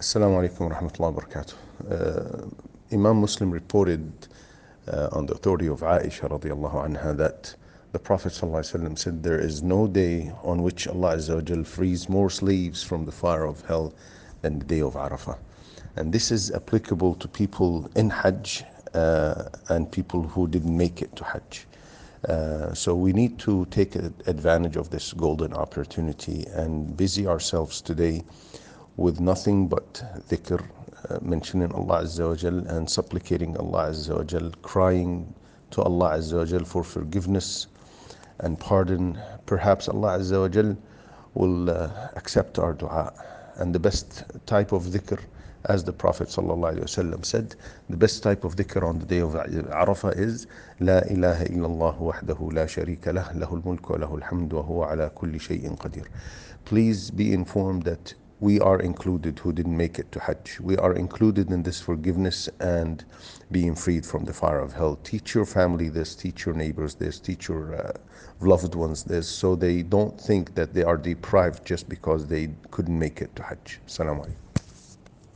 Assalamu alaikum wa rahmatullahi wa barakatuh. Uh, Imam Muslim reported uh, on the authority of Aisha radiallahu anha that the Prophet said, There is no day on which Allah Azza frees more slaves from the fire of hell than the day of Arafah. And this is applicable to people in Hajj uh, and people who didn't make it to Hajj. Uh, so we need to take advantage of this golden opportunity and busy ourselves today with nothing but dhikr, uh, mentioning Allah Azza wa Jal and supplicating Allah Azza wa Jal, crying to Allah Azza wa Jal for forgiveness and pardon. Perhaps Allah Azza wa Jal will uh, accept our dua. And the best type of dhikr, as the Prophet ﷺ said, the best type of dhikr on the day of Arafah is La ilaha illallah الله وحده لا شريك له له wa وله الحمد وهو على كل شيء قدير. Please be informed that we are included who didn't make it to Hajj. We are included in this forgiveness and being freed from the fire of hell. Teach your family this, teach your neighbors this, teach your uh, loved ones this, so they don't think that they are deprived just because they couldn't make it to Hajj. Assalamu alaikum.